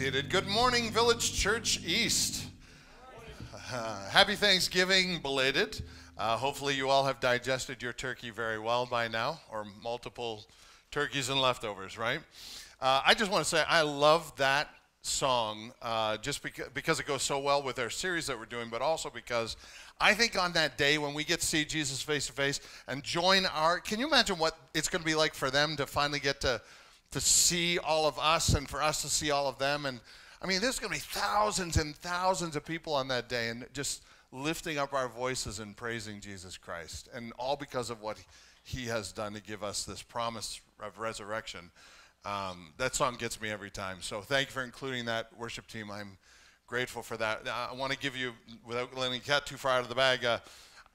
Good morning, Village Church East. Uh, happy Thanksgiving, belated. Uh, hopefully, you all have digested your turkey very well by now, or multiple turkeys and leftovers, right? Uh, I just want to say I love that song uh, just beca- because it goes so well with our series that we're doing, but also because I think on that day when we get to see Jesus face to face and join our, can you imagine what it's going to be like for them to finally get to to see all of us and for us to see all of them. And I mean, there's going to be thousands and thousands of people on that day and just lifting up our voices and praising Jesus Christ. And all because of what he has done to give us this promise of resurrection. Um, that song gets me every time. So thank you for including that worship team. I'm grateful for that. I want to give you, without letting cat too far out of the bag, uh,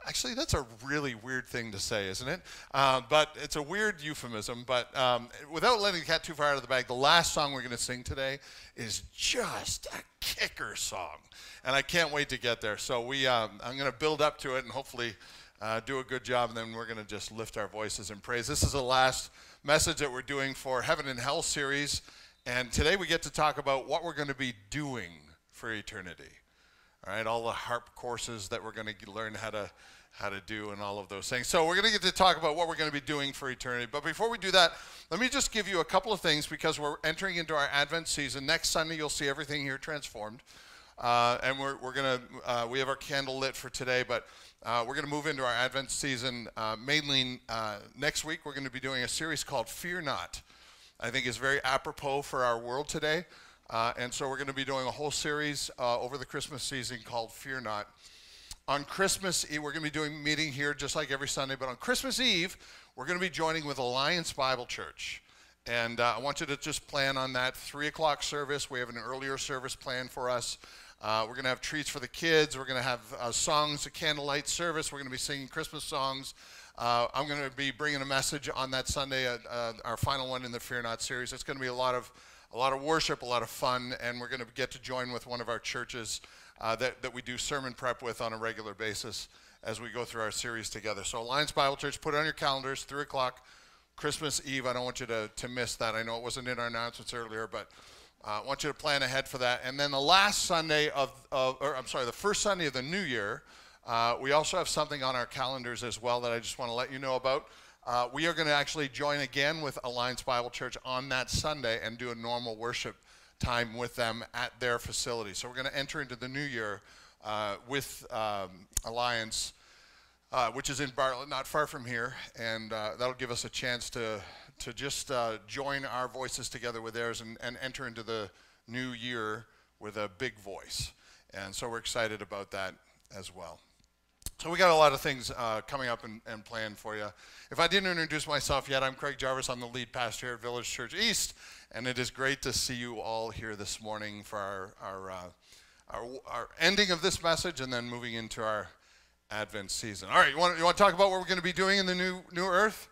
Actually, that's a really weird thing to say, isn't it? Uh, but it's a weird euphemism. But um, without letting the cat too far out of the bag, the last song we're going to sing today is just a kicker song, and I can't wait to get there. So we, um, I'm going to build up to it and hopefully uh, do a good job, and then we're going to just lift our voices in praise. This is the last message that we're doing for Heaven and Hell series, and today we get to talk about what we're going to be doing for eternity. All right, all the harp courses that we're going to learn how to how to do and all of those things. So we're going to get to talk about what we're going to be doing for eternity. But before we do that, let me just give you a couple of things because we're entering into our Advent season. Next Sunday, you'll see everything here transformed. Uh, and we're, we're going to, uh, we have our candle lit for today, but uh, we're going to move into our Advent season. Uh, mainly uh, next week, we're going to be doing a series called Fear Not. I think is very apropos for our world today. Uh, and so we're going to be doing a whole series over the Christmas season called Fear Not on Christmas Eve, we're going to be doing meeting here just like every Sunday, but on Christmas Eve, we're going to be joining with Alliance Bible Church. And uh, I want you to just plan on that 3 o'clock service. We have an earlier service planned for us. Uh, we're going to have treats for the kids. We're going to have uh, songs, a candlelight service. We're going to be singing Christmas songs. Uh, I'm going to be bringing a message on that Sunday, uh, uh, our final one in the Fear Not series. It's going to be a lot of a lot of worship, a lot of fun, and we're going to get to join with one of our churches uh, that, that we do sermon prep with on a regular basis as we go through our series together. So, Alliance Bible Church, put it on your calendars, 3 o'clock, Christmas Eve. I don't want you to, to miss that. I know it wasn't in our announcements earlier, but uh, I want you to plan ahead for that. And then the last Sunday of, of or I'm sorry, the first Sunday of the new year, uh, we also have something on our calendars as well that I just want to let you know about. Uh, we are going to actually join again with Alliance Bible Church on that Sunday and do a normal worship time with them at their facility. So we're going to enter into the new year uh, with um, Alliance, uh, which is in Bartlett, not far from here, and uh, that'll give us a chance to to just uh, join our voices together with theirs and, and enter into the new year with a big voice. And so we're excited about that as well. So we got a lot of things uh, coming up and, and, planned for you. If I didn't introduce myself yet, I'm Craig Jarvis. I'm the lead pastor here at Village Church East, and it is great to see you all here this morning for our, our, uh, our, our, ending of this message and then moving into our Advent season. All right, you want, you want to talk about what we're going to be doing in the new, new earth?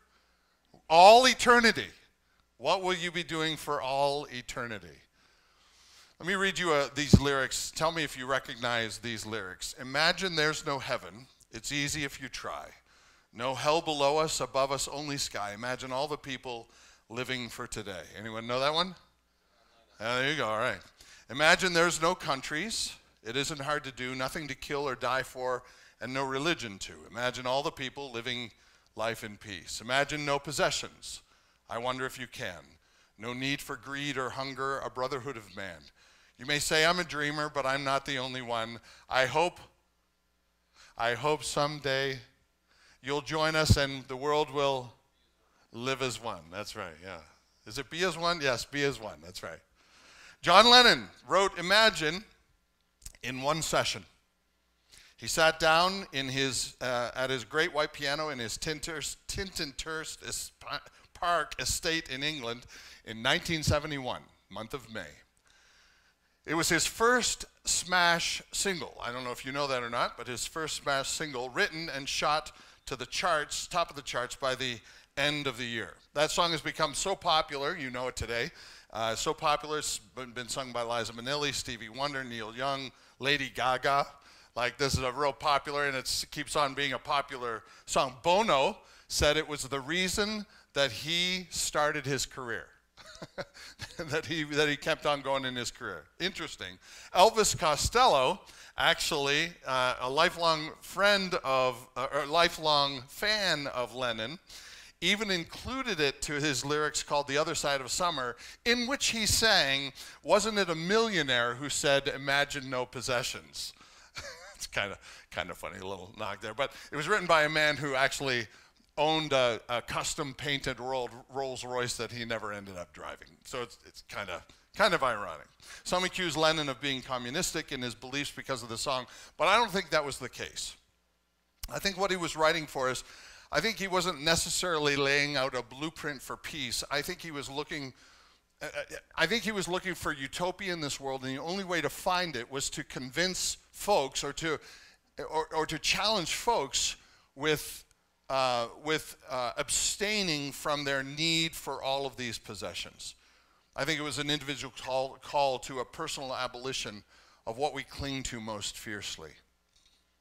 All eternity. What will you be doing for all eternity? Let me read you uh, these lyrics. Tell me if you recognize these lyrics. Imagine there's no heaven. It's easy if you try. No hell below us, above us only sky. Imagine all the people living for today. Anyone know that one? Yeah, there you go. All right. Imagine there's no countries. It isn't hard to do, nothing to kill or die for, and no religion to. Imagine all the people living life in peace. Imagine no possessions. I wonder if you can. No need for greed or hunger, a brotherhood of man. You may say I'm a dreamer, but I'm not the only one. I hope I hope someday you'll join us and the world will Live as one. That's right, yeah. Is it be as one? Yes, be as one. That's right. John Lennon wrote Imagine in one session. He sat down in his, uh, at his great white piano in his Tittenhurst Park estate in England in 1971, month of May. It was his first smash single. I don't know if you know that or not, but his first smash single, written and shot to the charts, top of the charts by the end of the year. That song has become so popular, you know it today. Uh, so popular, it's been, been sung by Liza Minnelli, Stevie Wonder, Neil Young, Lady Gaga. Like this is a real popular, and it keeps on being a popular song. Bono said it was the reason that he started his career. that, he, that he kept on going in his career. Interesting. Elvis Costello, actually, uh, a lifelong friend of, uh, or lifelong fan of Lennon, even included it to his lyrics called The Other Side of Summer, in which he sang, Wasn't it a millionaire who said, Imagine no possessions? it's kind of kind of funny, a little knock there. But it was written by a man who actually owned a, a custom painted Rolls Royce that he never ended up driving. So it's, it's kind of kind of ironic. Some accuse Lennon of being communistic in his beliefs because of the song, but I don't think that was the case. I think what he was writing for is, I think he wasn't necessarily laying out a blueprint for peace. I think he was looking. Uh, uh, I think he was looking for utopia in this world, and the only way to find it was to convince folks or to, or, or to challenge folks with uh, with uh, abstaining from their need for all of these possessions. I think it was an individual call, call to a personal abolition of what we cling to most fiercely.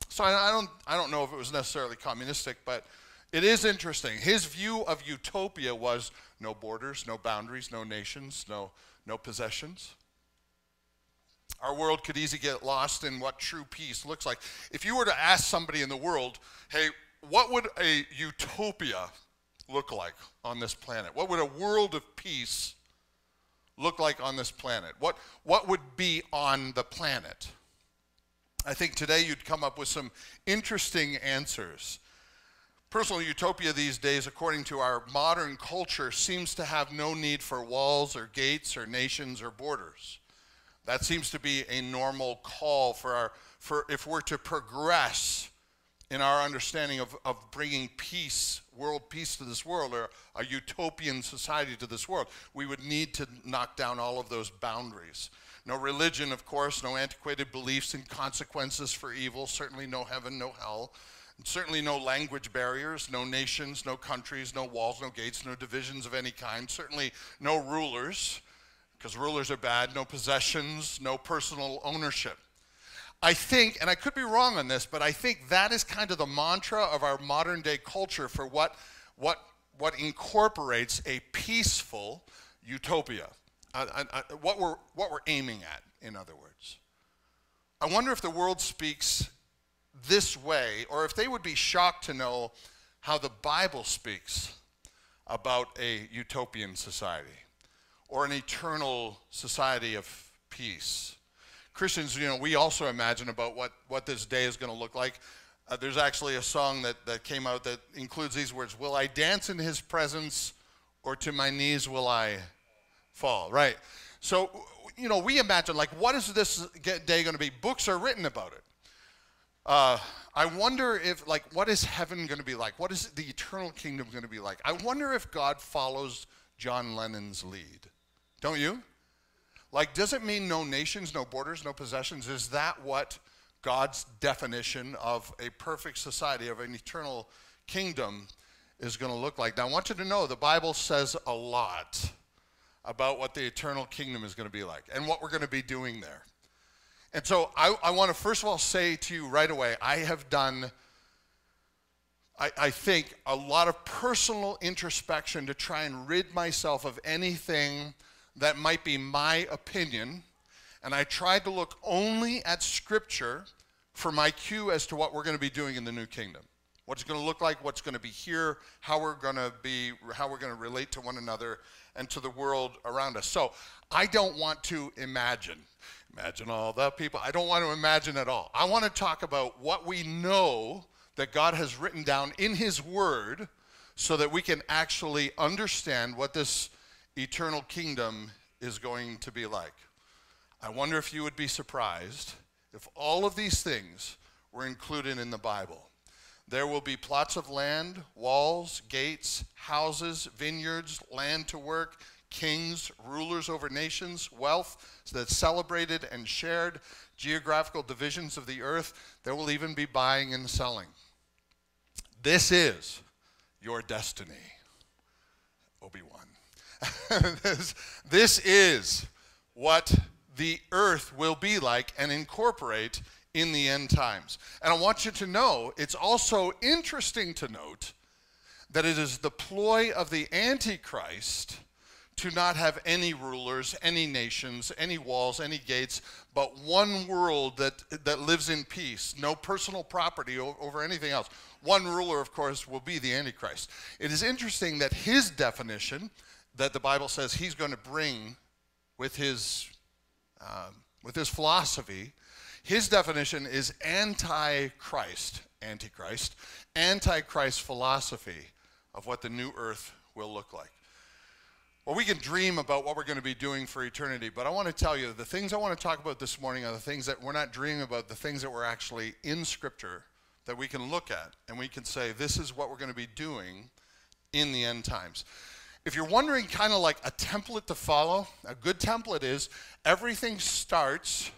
So I, I, don't, I don't know if it was necessarily communistic, but it is interesting. His view of utopia was no borders, no boundaries, no nations, no, no possessions. Our world could easily get lost in what true peace looks like. If you were to ask somebody in the world, hey, what would a utopia look like on this planet? What would a world of peace look like on this planet? What, what would be on the planet? I think today you'd come up with some interesting answers. Personal utopia these days, according to our modern culture, seems to have no need for walls or gates or nations or borders. That seems to be a normal call for our, for if we're to progress in our understanding of, of bringing peace, world peace to this world, or a utopian society to this world, we would need to knock down all of those boundaries. No religion, of course, no antiquated beliefs and consequences for evil, certainly no heaven, no hell. Certainly no language barriers, no nations, no countries, no walls, no gates, no divisions of any kind. Certainly no rulers, because rulers are bad, no possessions, no personal ownership. I think, and I could be wrong on this, but I think that is kind of the mantra of our modern day culture for what, what, what incorporates a peaceful utopia. Uh, uh, what, we're, what we're aiming at, in other words. I wonder if the world speaks this way, or if they would be shocked to know how the Bible speaks about a utopian society or an eternal society of peace. Christians, you know, we also imagine about what, what this day is going to look like. Uh, there's actually a song that, that came out that includes these words Will I dance in his presence, or to my knees will I fall? Right. So, you know, we imagine, like, what is this day going to be? Books are written about it. Uh, I wonder if, like, what is heaven going to be like? What is the eternal kingdom going to be like? I wonder if God follows John Lennon's lead. Don't you? Like, does it mean no nations, no borders, no possessions? Is that what God's definition of a perfect society, of an eternal kingdom, is going to look like? Now, I want you to know the Bible says a lot about what the eternal kingdom is going to be like and what we're going to be doing there. And so I, I want to first of all say to you right away I have done, I, I think, a lot of personal introspection to try and rid myself of anything that might be my opinion, and I tried to look only at Scripture for my cue as to what we're going to be doing in the new kingdom. What's going to look like, what's going to be here, how we're going to be, how we're going to relate to one another and to the world around us. So I don't want to imagine, imagine all the people. I don't want to imagine at all. I want to talk about what we know that God has written down in His Word so that we can actually understand what this eternal kingdom is going to be like. I wonder if you would be surprised if all of these things were included in the Bible. There will be plots of land, walls, gates, houses, vineyards, land to work, kings, rulers over nations, wealth that's celebrated and shared, geographical divisions of the earth. There will even be buying and selling. This is your destiny, Obi Wan. this, this is what the earth will be like and incorporate in the end times. And I want you to know, it's also interesting to note that it is the ploy of the Antichrist to not have any rulers, any nations, any walls, any gates, but one world that, that lives in peace, no personal property over anything else. One ruler, of course, will be the Antichrist. It is interesting that his definition, that the Bible says he's going to bring with his, uh, with his philosophy, his definition is anti-Christ, antichrist, antichrist philosophy of what the new earth will look like. Well, we can dream about what we're going to be doing for eternity, but I want to tell you the things I want to talk about this morning are the things that we're not dreaming about, the things that we're actually in Scripture that we can look at and we can say, this is what we're going to be doing in the end times. If you're wondering, kind of like a template to follow, a good template is everything starts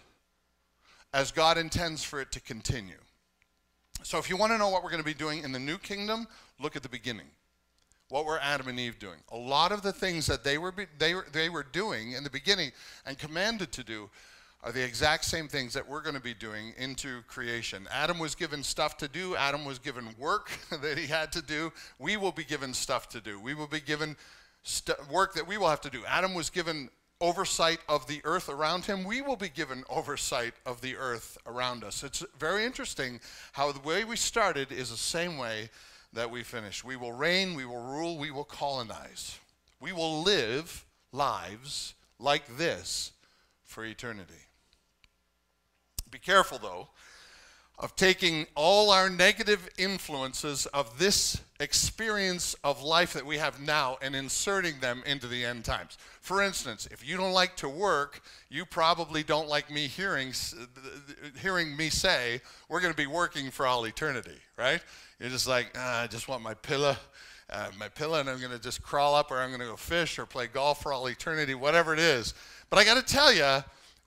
as God intends for it to continue. So if you want to know what we're going to be doing in the new kingdom, look at the beginning. What were Adam and Eve doing? A lot of the things that they were, they were, they were doing in the beginning and commanded to do are the exact same things that we're going to be doing into creation. Adam was given stuff to do, Adam was given work that he had to do. We will be given stuff to do. We will be given work that we will have to do. Adam was given oversight of the earth around him. We will be given oversight of the earth around us. It's very interesting how the way we started is the same way that we finish. We will reign, we will rule, we will colonize. We will live lives like this for eternity. Be careful, though, of taking all our negative influences of this experience of life that we have now and inserting them into the end times. For instance, if you don't like to work, you probably don't like me hearing, hearing me say, we're going to be working for all eternity, right? You're just like, ah, I just want my pillow. Uh, my pillow, and I'm going to just crawl up, or I'm going to go fish, or play golf for all eternity, whatever it is. But I got to tell you,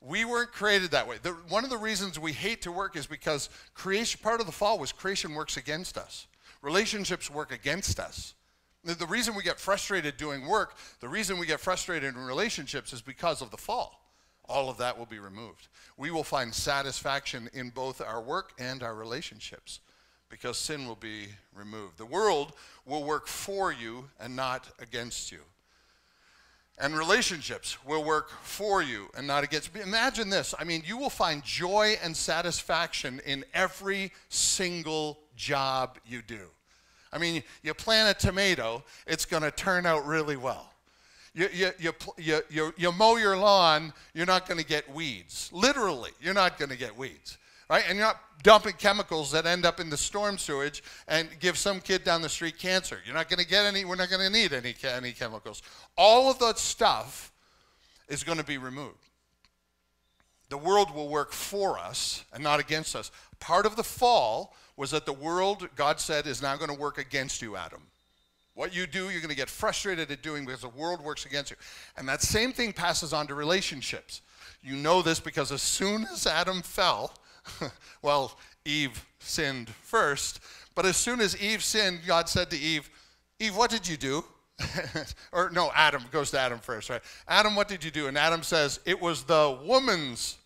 we weren't created that way. The, one of the reasons we hate to work is because creation, part of the fall was creation works against us. Relationships work against us. The, the reason we get frustrated doing work, the reason we get frustrated in relationships is because of the fall. All of that will be removed. We will find satisfaction in both our work and our relationships because sin will be removed. The world will work for you and not against you. And relationships will work for you and not against. Imagine this. I mean, you will find joy and satisfaction in every single job you do. I mean, you plant a tomato, it's going to turn out really well. You, you, you, you, you, you mow your lawn, you're not going to get weeds. Literally, you're not going to get weeds right? And you're not dumping chemicals that end up in the storm sewage and give some kid down the street cancer. You're not going to get any, we're not going to need any, any chemicals. All of that stuff is going to be removed. The world will work for us and not against us. Part of the fall was that the world, God said, is now going to work against you, Adam. What you do, you're going to get frustrated at doing because the world works against you. And that same thing passes on to relationships. You know this because as soon as Adam fell, well, Eve sinned first, but as soon as Eve sinned, God said to Eve, Eve, what did you do? or no, Adam goes to Adam first, right? Adam, what did you do? And Adam says, it was the woman's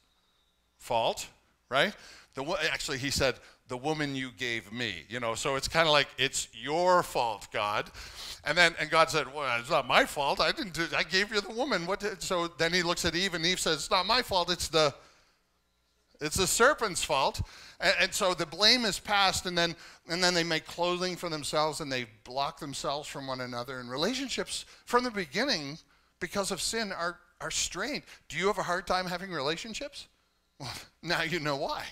fault, right? The, actually, he said, the woman you gave me, you know, so it's kind of like, it's your fault, God. And then, and God said, well, it's not my fault. I didn't do, I gave you the woman. What did, so then he looks at Eve and Eve says, it's not my fault. It's the, it's the serpent's fault. And, and, so the blame is passed, and then, and then they make clothing for themselves and they block themselves from one another. And relationships from the beginning, because of sin, are, are strained. Do you have a hard time having relationships? Well, now you know why.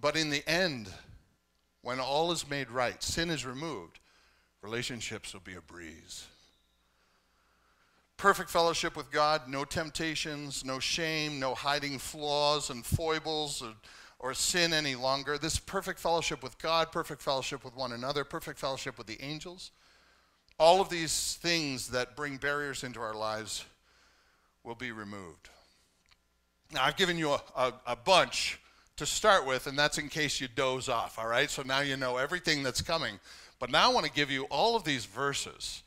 But in the end, when all is made right, sin is removed, relationships will be a breeze perfect fellowship with God, no temptations, no shame, no hiding flaws and foibles or, or, sin any longer. This perfect fellowship with God, perfect fellowship with one another, perfect fellowship with the angels. All of these things that bring barriers into our lives will be removed. Now, I've given you a, a, a bunch to start with, and that's in case you doze off, all right? So now you know everything that's coming. But now I want to give you all of these verses,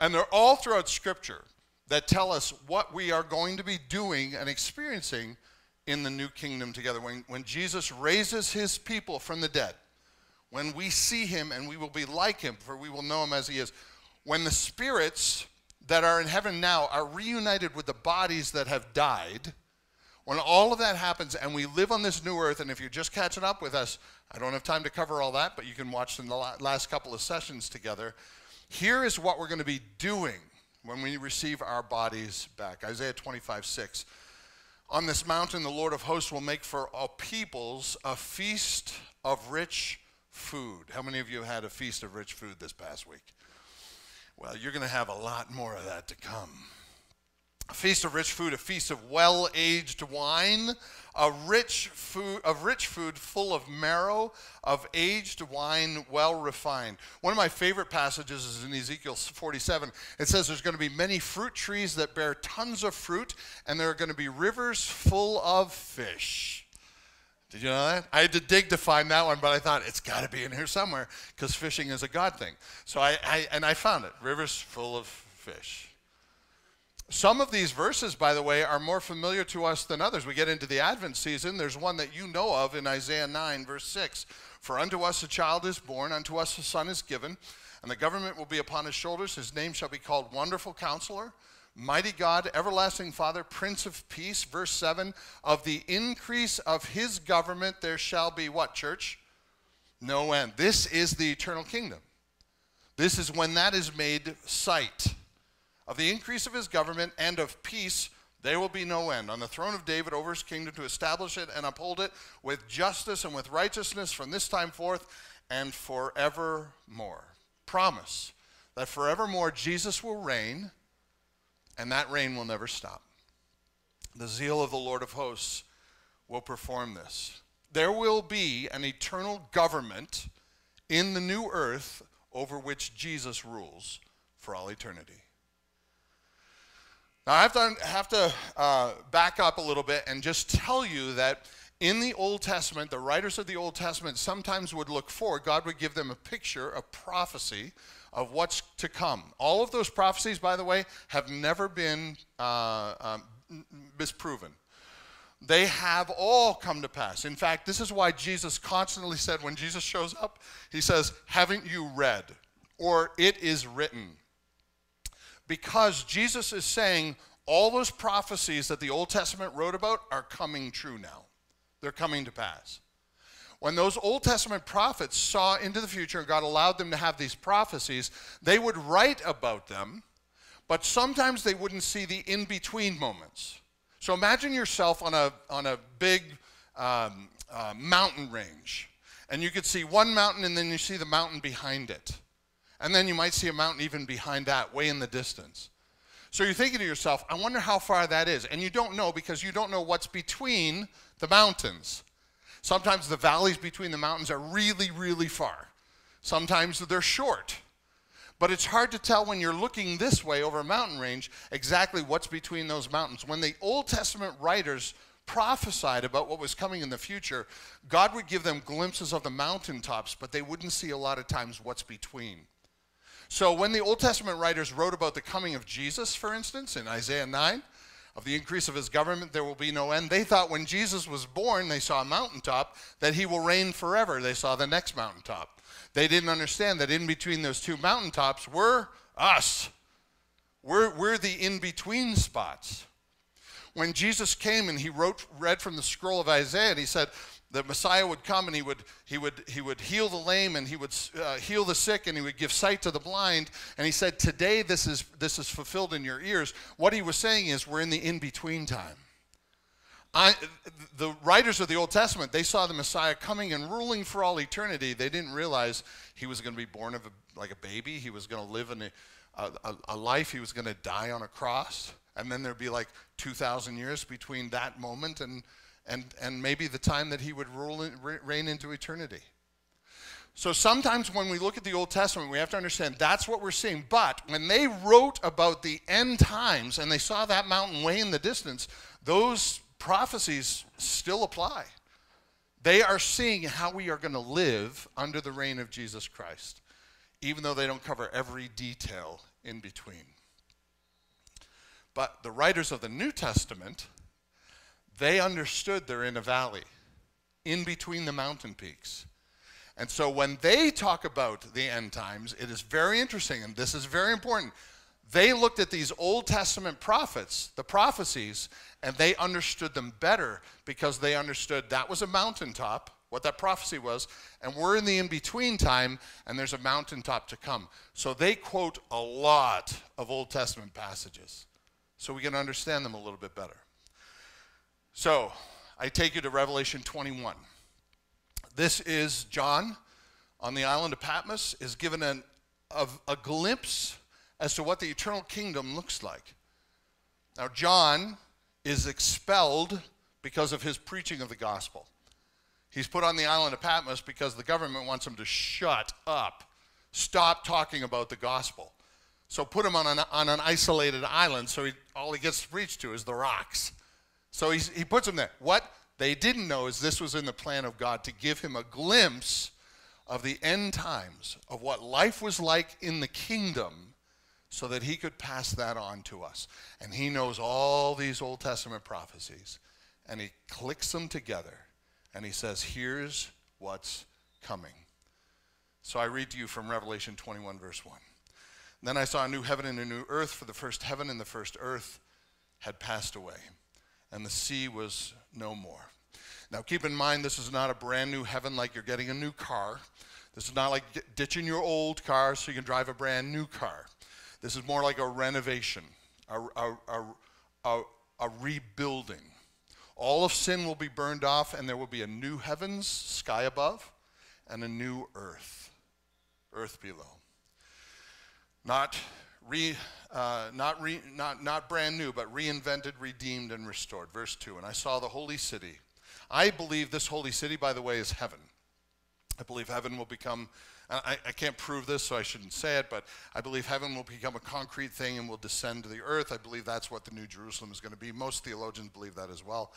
and they're all throughout Scripture that tell us what we are going to be doing and experiencing in the new kingdom together. When, when Jesus raises his people from the dead, when we see him and we will be like him, for we will know him as he is. When the spirits that are in heaven now are reunited with the bodies that have died, when all of that happens and we live on this new earth, and if you're just catching up with us, I don't have time to cover all that, but you can watch in the last couple of sessions together. Here is what we're going to be doing when we receive our bodies back. Isaiah 25, 6. On this mountain, the Lord of hosts will make for all peoples a feast of rich food. How many of you had a feast of rich food this past week? Well, you're going to have a lot more of that to come. A feast of rich food, a feast of well-aged wine, a rich food, of rich food full of marrow, of aged wine, well refined. One of my favorite passages is in Ezekiel 47. It says there's going to be many fruit trees that bear tons of fruit, and there are going to be rivers full of fish. Did you know that? I had to dig to find that one, but I thought it's got to be in here somewhere because fishing is a God thing. So I, I, and I found it. Rivers full of fish. Some of these verses, by the way, are more familiar to us than others. We get into the Advent season. There's one that you know of in Isaiah 9, verse 6. For unto us a child is born, unto us a son is given, and the government will be upon his shoulders. His name shall be called Wonderful Counselor Mighty God, everlasting Father, Prince of Peace, verse 7 of the increase of his government there shall be what, church? No end. This is the eternal kingdom. This is when that is made sight. Of the increase of his government and of peace, there will be no end. On the throne of David over his kingdom to establish it and uphold it with justice and with righteousness from this time forth and forevermore. Promise that forevermore Jesus will reign and that reign will never stop. The zeal of the Lord of hosts will perform this. There will be an eternal government in the new earth over which Jesus rules for all eternity. Now, I have to, have to uh, back up a little bit and just tell you that in the Old Testament, the writers of the Old Testament sometimes would look forward. God would give them a picture, a prophecy of what's to come. All of those prophecies, by the way, have never been uh, um, misproven. They have all come to pass. In fact, this is why Jesus constantly said, when Jesus shows up, he says, Haven't you read? Or it is written. Because Jesus is saying all those prophecies that the Old Testament wrote about are coming true now, they're coming to pass. When those Old Testament prophets saw into the future and God allowed them to have these prophecies, they would write about them, but sometimes they wouldn't see the in between moments. So imagine yourself on a, on a big um, uh, mountain range, and you could see one mountain and then you see the mountain behind it. And then you might see a mountain even behind that, way in the distance. So you're thinking to yourself, I wonder how far that is. And you don't know because you don't know what's between the mountains. Sometimes the valleys between the mountains are really, really far. Sometimes they're short. But it's hard to tell when you're looking this way over a mountain range exactly what's between those mountains. When the Old Testament writers prophesied about what was coming in the future, God would give them glimpses of the mountaintops, but they wouldn't see a lot of times what's between. So when the Old Testament writers wrote about the coming of Jesus, for instance, in Isaiah 9, of the increase of his government there will be no end. They thought when Jesus was born, they saw a mountaintop, that he will reign forever. They saw the next mountaintop. They didn't understand that in between those two mountaintops were us. We're, we're the in between spots. When Jesus came and he wrote, read from the scroll of Isaiah, and he said, the Messiah would come and he would, he would, he would heal the lame and he would uh, heal the sick and he would give sight to the blind. And he said, Today this is, this is fulfilled in your ears. What he was saying is, we're in the in between time. I, the writers of the Old Testament, they saw the Messiah coming and ruling for all eternity. They didn't realize he was going to be born of a, like a baby. He was going to live in a, a, a life. He was going to die on a cross. And then there'd be like 2,000 years between that moment and and, and maybe the time that he would rule in, reign into eternity. So sometimes when we look at the Old Testament, we have to understand that's what we're seeing. But when they wrote about the end times and they saw that mountain way in the distance, those prophecies still apply. They are seeing how we are going to live under the reign of Jesus Christ, even though they don't cover every detail in between. But the writers of the New Testament they understood they're in a valley in between the mountain peaks. And so when they talk about the end times, it is very interesting, and this is very important. They looked at these Old Testament prophets, the prophecies, and they understood them better because they understood that was a mountaintop, what that prophecy was, and we're in the in between time, and there's a mountaintop to come. So they quote a lot of Old Testament passages so we can understand them a little bit better. So I take you to Revelation 21. This is John on the island of Patmos, is given an, of a glimpse as to what the eternal kingdom looks like. Now, John is expelled because of his preaching of the gospel. He's put on the island of Patmos because the government wants him to shut up, stop talking about the gospel. So put him on an, on an isolated island so he, all he gets to preach to is the rocks. So he puts him there. What they didn't know is this was in the plan of God to give him a glimpse of the end times, of what life was like in the kingdom, so that he could pass that on to us. And he knows all these Old Testament prophecies, and he clicks them together, and he says, Here's what's coming. So I read to you from Revelation 21, verse 1. Then I saw a new heaven and a new earth, for the first heaven and the first earth had passed away, and the sea was no more. Now, keep in mind, this is not a brand new heaven like you're getting a new car. This is not like ditching your old car so you can drive a brand new car. This is more like a renovation, a, a, a, a, rebuilding. All of sin will be burned off, and there will be a new heavens, sky above, and a new earth, earth below. Not, re, uh, not, re, not, not brand new, but reinvented, redeemed, and restored. Verse 2 And I saw the holy city I believe this holy city, by the way, is heaven. I believe heaven will become, I, I, can't prove this, so I shouldn't say it, but I believe heaven will become a concrete thing and will descend to the earth. I believe that's what the New Jerusalem is going to be. Most theologians believe that as well.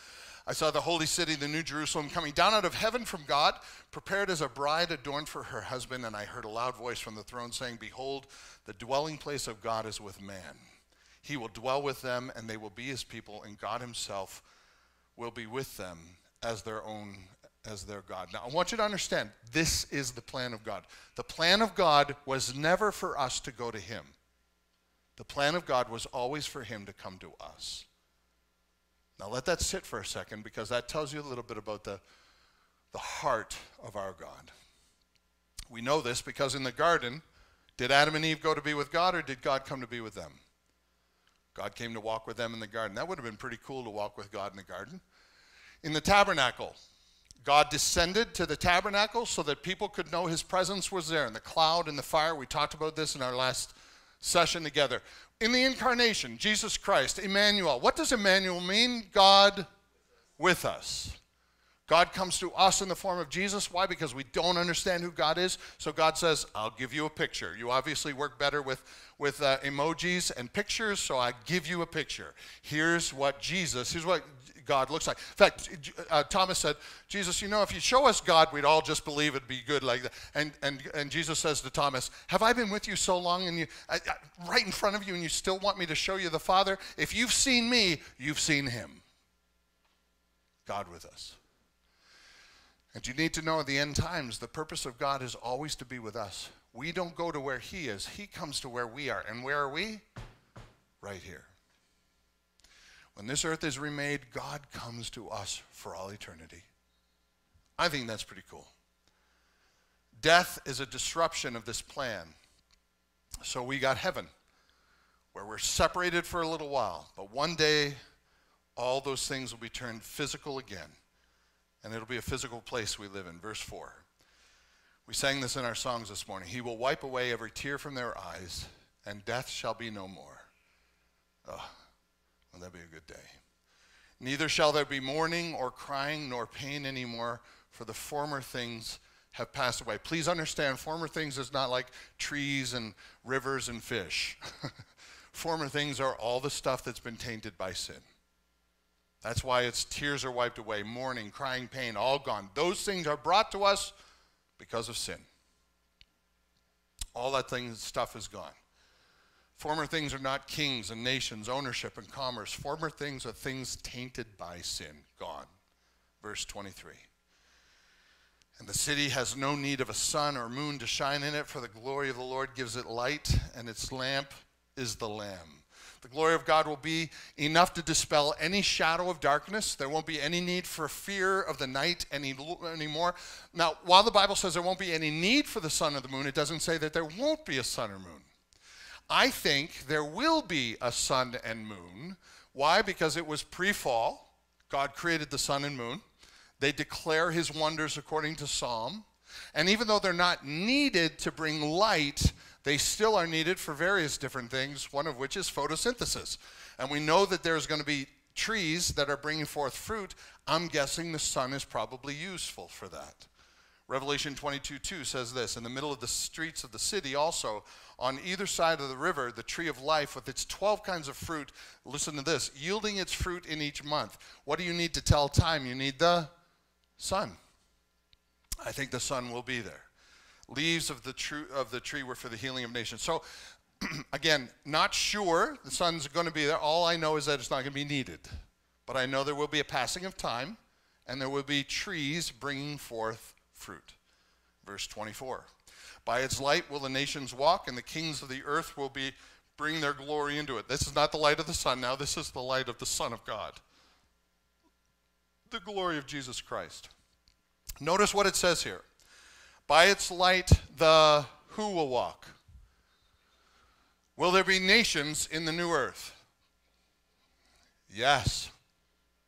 I saw the holy city, the New Jerusalem, coming down out of heaven from God, prepared as a bride adorned for her husband. And I heard a loud voice from the throne saying, Behold, the dwelling place of God is with man. He will dwell with them, and they will be his people, and God himself will be with them as their own as their God. Now, I want you to understand this is the plan of God. The plan of God was never for us to go to Him, the plan of God was always for Him to come to us. Now, let that sit for a second because that tells you a little bit about the, the heart of our God. We know this because in the garden, did Adam and Eve go to be with God or did God come to be with them? God came to walk with them in the garden. That would have been pretty cool to walk with God in the garden in the tabernacle. God descended to the tabernacle so that people could know his presence was there in the cloud and the fire. We talked about this in our last session together. In the incarnation, Jesus Christ, Emmanuel. What does Emmanuel mean? God with us. God comes to us in the form of Jesus. Why? Because we don't understand who God is. So God says, I'll give you a picture. You obviously work better with, with uh, emojis and pictures, so I give you a picture. Here's what Jesus, here's what God looks like. In fact, uh, Thomas said, Jesus, you know, if you show us God, we'd all just believe it'd be good like that. And, and, and Jesus says to Thomas, Have I been with you so long and you, uh, right in front of you, and you still want me to show you the Father? If you've seen me, you've seen him. God with us. And you need to know at the end times, the purpose of God is always to be with us. We don't go to where He is, He comes to where we are. And where are we? Right here. When this earth is remade, God comes to us for all eternity. I think that's pretty cool. Death is a disruption of this plan. So we got heaven, where we're separated for a little while, but one day all those things will be turned physical again, and it'll be a physical place we live in. Verse 4. We sang this in our songs this morning. He will wipe away every tear from their eyes, and death shall be no more. Well, that'd be a good day. Neither shall there be mourning or crying nor pain anymore, for the former things have passed away. Please understand, former things is not like trees and rivers and fish. former things are all the stuff that's been tainted by sin. That's why its tears are wiped away, mourning, crying, pain, all gone. Those things are brought to us because of sin. All that thing, stuff is gone. Former things are not kings and nations, ownership and commerce. Former things are things tainted by sin, gone. Verse 23. And the city has no need of a sun or moon to shine in it, for the glory of the Lord gives it light, and its lamp is the Lamb. The glory of God will be enough to dispel any shadow of darkness. There won't be any need for fear of the night any, anymore. Now, while the Bible says there won't be any need for the sun or the moon, it doesn't say that there won't be a sun or moon. I think there will be a sun and moon. Why? Because it was pre fall. God created the sun and moon. They declare his wonders according to Psalm. And even though they're not needed to bring light, they still are needed for various different things, one of which is photosynthesis. And we know that there's going to be trees that are bringing forth fruit. I'm guessing the sun is probably useful for that. Revelation 22 2 says this In the middle of the streets of the city, also on either side of the river, the tree of life with its 12 kinds of fruit, listen to this, yielding its fruit in each month. What do you need to tell time? You need the sun. I think the sun will be there leaves of the, tree, of the tree were for the healing of nations. So, again, not sure the sun's going to be there. All I know is that it's not going to be needed. But I know there will be a passing of time, and there will be trees bringing forth fruit. Verse 24. By its light will the nations walk, and the kings of the earth will be bring their glory into it. This is not the light of the sun now, this is the light of the Son of God. The glory of Jesus Christ. Notice what it says here. By its light, the who will walk? Will there be nations in the new earth? Yes,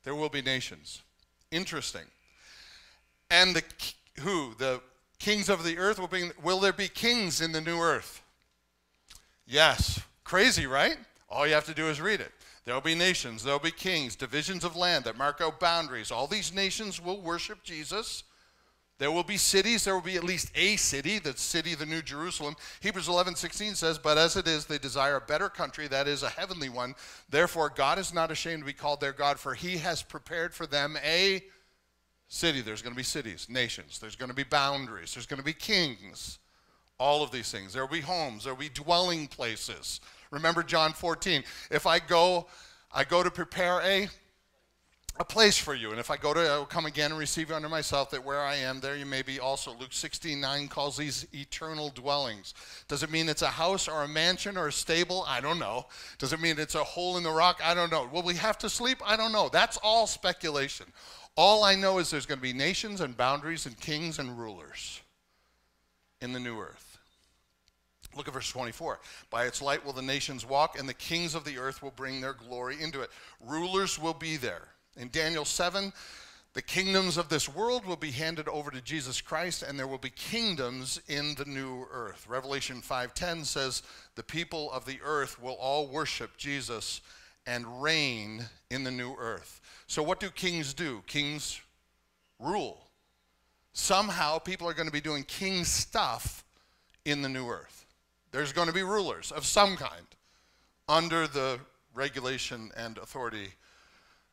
there will be nations. Interesting. And the who? The kings of the earth will be. Will there be kings in the new earth? Yes. Crazy, right? All you have to do is read it. There will be nations, there will be kings, divisions of land that mark out boundaries. All these nations will worship Jesus. There will be cities, there will be at least a city, the city the New Jerusalem. Hebrews 11, 16 says, But as it is, they desire a better country, that is a heavenly one. Therefore, God is not ashamed to be called their God, for he has prepared for them a city. There's going to be cities, nations, there's going to be boundaries, there's going to be kings, all of these things. There will be homes, there will be dwelling places. Remember John 14. If I go, I go to prepare a a place for you. And if I go to, I will come again and receive you unto myself, that where I am, there you may be also. Luke 16, 9 calls these eternal dwellings. Does it mean it's a house or a mansion or a stable? I don't know. Does it mean it's a hole in the rock? I don't know. Will we have to sleep? I don't know. That's all speculation. All I know is there's going to be nations and boundaries and kings and rulers in the new earth. Look at verse 24. By its light will the nations walk, and the kings of the earth will bring their glory into it. Rulers will be there. In Daniel 7, the kingdoms of this world will be handed over to Jesus Christ and there will be kingdoms in the new earth. Revelation 5:10 says the people of the earth will all worship Jesus and reign in the new earth. So what do kings do? Kings rule. Somehow people are going to be doing king stuff in the new earth. There's going to be rulers of some kind under the regulation and authority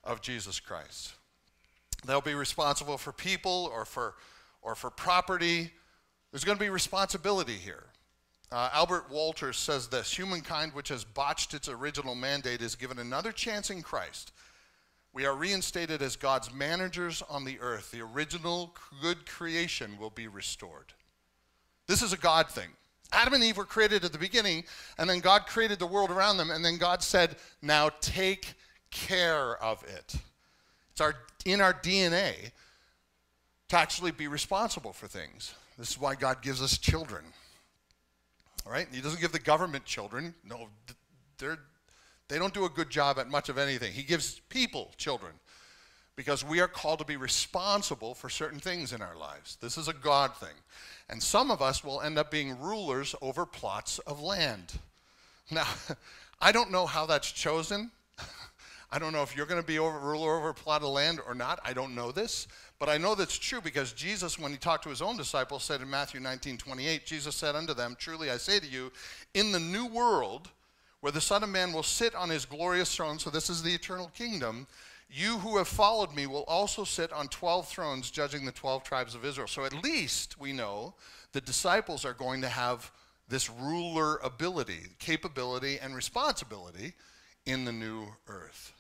of Jesus Christ. They'll be responsible for people or for, or for property. There's going to be responsibility here. Uh, Albert Wolters says this Humankind, which has botched its original mandate, is given another chance in Christ. We are reinstated as God's managers on the earth. The original good creation will be restored. This is a God thing. Adam and Eve were created at the beginning, and then God created the world around them, and then God said, Now take care of it. It's our, in our DNA to actually be responsible for things. This is why God gives us children. All right? He doesn't give the government children. No, they're, they don't do a good job at much of anything. He gives people children because we are called to be responsible for certain things in our lives. This is a God thing. And some of us will end up being rulers over plots of land. Now, I don't know how that's chosen. I don't know if you're going to be over, ruler over a plot of land or not. I don't know this. But I know that's true because Jesus, when he talked to his own disciples, said in Matthew 19 28, Jesus said unto them, Truly I say to you, in the new world, where the Son of Man will sit on his glorious throne, so this is the eternal kingdom, you who have followed me will also sit on 12 thrones, judging the 12 tribes of Israel. So at least we know the disciples are going to have this ruler ability, capability, and responsibility in the new earth.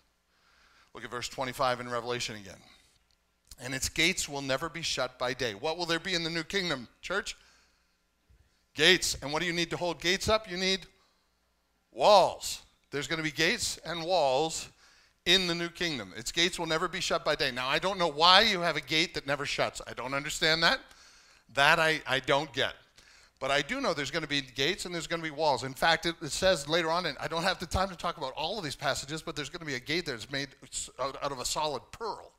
Look at verse 25 in Revelation again. And its gates will never be shut by day. What will there be in the new kingdom, church? Gates. And what do you need to hold gates up? You need Walls. There's going to be gates and walls in the new kingdom. Its gates will never be shut by day. Now, I don't know why you have a gate that never shuts. I don't understand that. That I, I don't get. But I do know there's going to be gates and there's going to be walls. In fact, it, it, says later on, and I don't have the time to talk about all of these passages, but there's going to be a gate that's made out, of a solid pearl.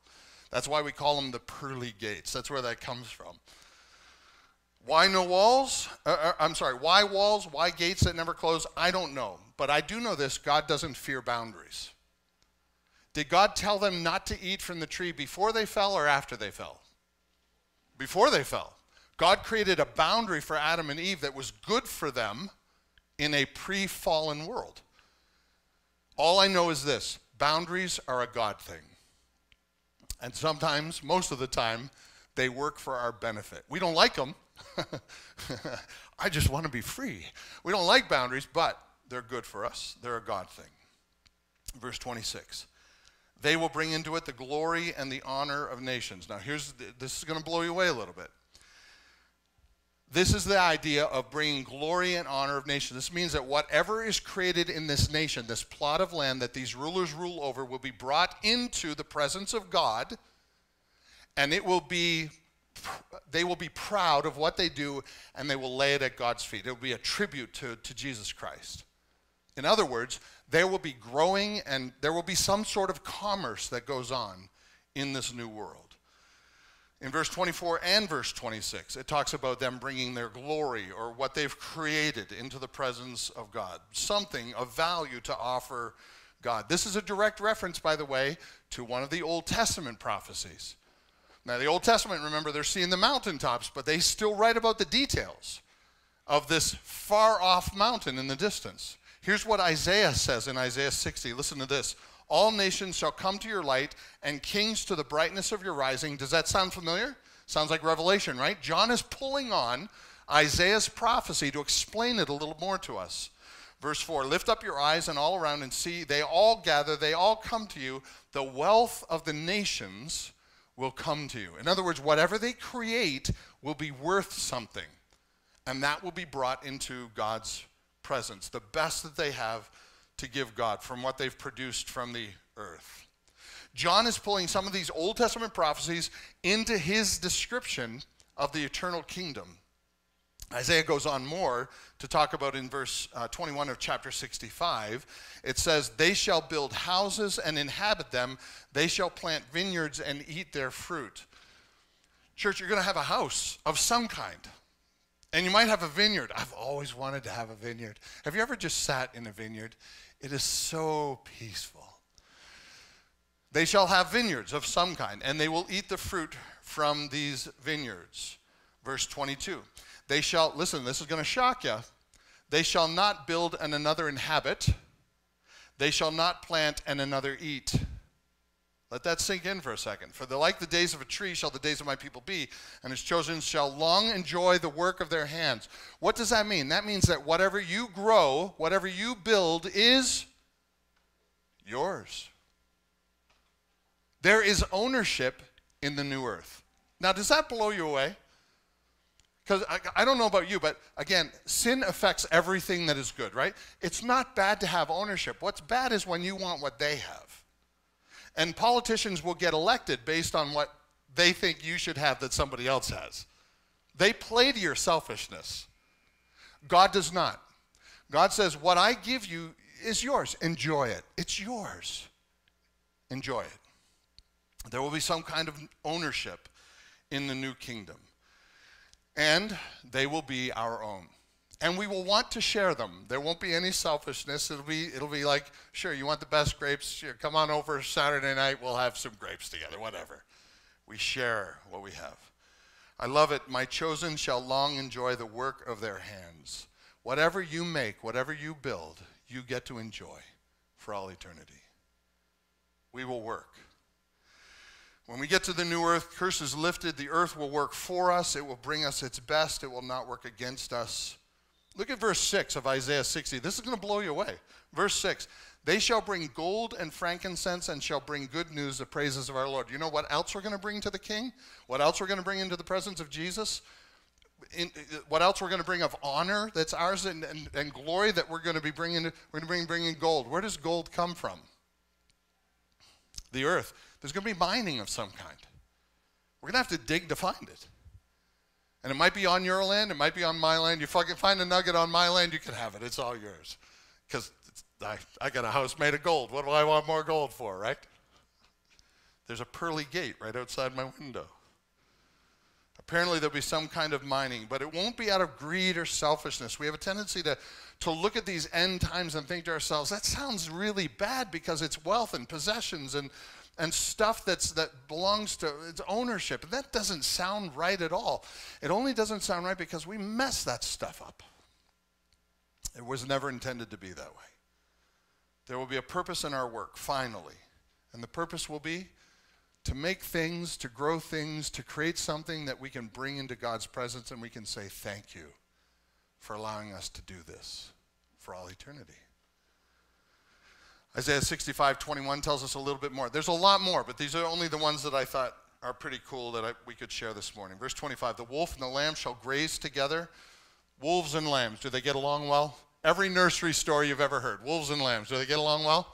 That's why we call them the pearly gates. That's where that comes from. Why no walls? Uh, uh, I'm sorry, why walls? Why gates that never close? I don't know. But I do know this God doesn't fear boundaries. Did God tell them not to eat from the tree before they fell or after they fell? Before they fell. God created a boundary for Adam and Eve that was good for them in a pre fallen world. All I know is this boundaries are a God thing. And sometimes, most of the time, they work for our benefit. We don't like them. I just want to be free. We don't like boundaries, but they're good for us. They're a God thing. Verse 26. They will bring into it the glory and the honor of nations. Now, here's this is going to blow you away a little bit. This is the idea of bringing glory and honor of nations. This means that whatever is created in this nation, this plot of land that these rulers rule over, will be brought into the presence of God, and it will be they will be proud of what they do and they will lay it at God's feet. It will be a tribute to, to Jesus Christ. In other words, there will be growing and there will be some sort of commerce that goes on in this new world. In verse 24 and verse 26, it talks about them bringing their glory or what they've created into the presence of God, something of value to offer God. This is a direct reference, by the way, to one of the Old Testament prophecies. Now, the Old Testament, remember, they're seeing the mountaintops, but they still write about the details of this far off mountain in the distance. Here's what Isaiah says in Isaiah 60. Listen to this. All nations shall come to your light, and kings to the brightness of your rising. Does that sound familiar? Sounds like Revelation, right? John is pulling on Isaiah's prophecy to explain it a little more to us. Verse 4 Lift up your eyes and all around and see, they all gather, they all come to you. The wealth of the nations will come to you. In other words, whatever they create will be worth something, and that will be brought into God's presence. The best that they have to give God from what they've produced from the earth. John is pulling some of these Old Testament prophecies into his description of the eternal kingdom. Isaiah goes on more to talk about in verse uh, 21 of chapter 65. It says, They shall build houses and inhabit them, they shall plant vineyards and eat their fruit. Church, you're going to have a house of some kind. And you might have a vineyard. I've always wanted to have a vineyard. Have you ever just sat in a vineyard? It is so peaceful. They shall have vineyards of some kind, and they will eat the fruit from these vineyards. Verse 22. They shall, listen, this is going to shock you. They shall not build and another inhabit. They shall not plant and another eat. Let that sink in for a second. For the like the days of a tree shall the days of my people be, and his chosen shall long enjoy the work of their hands. What does that mean? That means that whatever you grow, whatever you build is yours. There is ownership in the new earth. Now, does that blow you away? Because I, I, don't know about you, but again, sin affects everything that is good, right? It's not bad to have ownership. What's bad is when you want what they have. And politicians will get elected based on what they think you should have that somebody else has. They play to your selfishness. God does not. God says, What I give you is yours. Enjoy it. It's yours. Enjoy it. There will be some kind of ownership in the new kingdom. And they will be our own and we will want to share them. There won't be any selfishness. It'll be it'll be like, sure, you want the best grapes? Sure, come on over Saturday night. We'll have some grapes together. Whatever. We share what we have. I love it. My chosen shall long enjoy the work of their hands. Whatever you make, whatever you build, you get to enjoy for all eternity. We will work. When we get to the new earth, curse is lifted. The earth will work for us. It will bring us its best. It will not work against us. Look at verse 6 of Isaiah 60. This is going to blow you away. Verse 6 They shall bring gold and frankincense and shall bring good news, the praises of our Lord. You know what else we're going to bring to the king? What else we're going to bring into the presence of Jesus? in, what else we're going to bring of honor that's ours and, and, and glory that we're going to be bringing we're going to bring bringing gold where does gold come from the earth there's going to be mining of some kind we're going to have to dig to find it and it might be on your land it might be on my land. You fucking find a nugget on my land you can have it. It's all yours. Because I, I got a house made of gold. What do i want more gold for right? There's a pearly gate right outside my window. Apparently, there'll be some kind of mining, but it won't be out of greed or selfishness. We have a tendency to, to look at these end times and think to ourselves, that sounds really bad because it's wealth and possessions and, and stuff that's, that belongs to its ownership. And that doesn't sound right at all. It only doesn't sound right because we mess that stuff up. It was never intended to be that way. There will be a purpose in our work, finally. And the purpose will be to make things, to grow things, to create something that we can bring into God's presence and we can say, Thank you for allowing us to do this for all eternity. Isaiah 65 21 tells us a little bit more. There's a lot more, but these are only the ones that I thought are pretty cool that I, we could share this morning. Verse 25 The wolf and the lamb shall graze together. Wolves and lambs, do they get along well? Every nursery story you've ever heard. Wolves and lambs, do they get along well?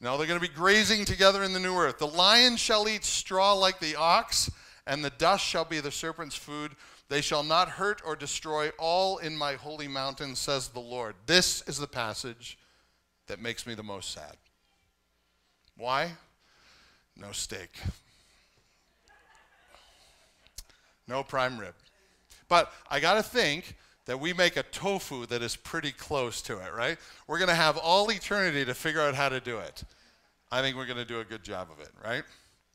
No, they're going to be grazing together in the new earth. The lion shall eat straw like the ox, and the dust shall be the serpent's food. They shall not hurt or destroy all in my holy mountain, says the Lord. This is the passage that makes me the most sad. Why? No steak. No prime rib. But I got to think that we make a tofu that is pretty close to it, right? We're going to have all eternity to figure out how to do it. I think we're going to do a good job of it, right?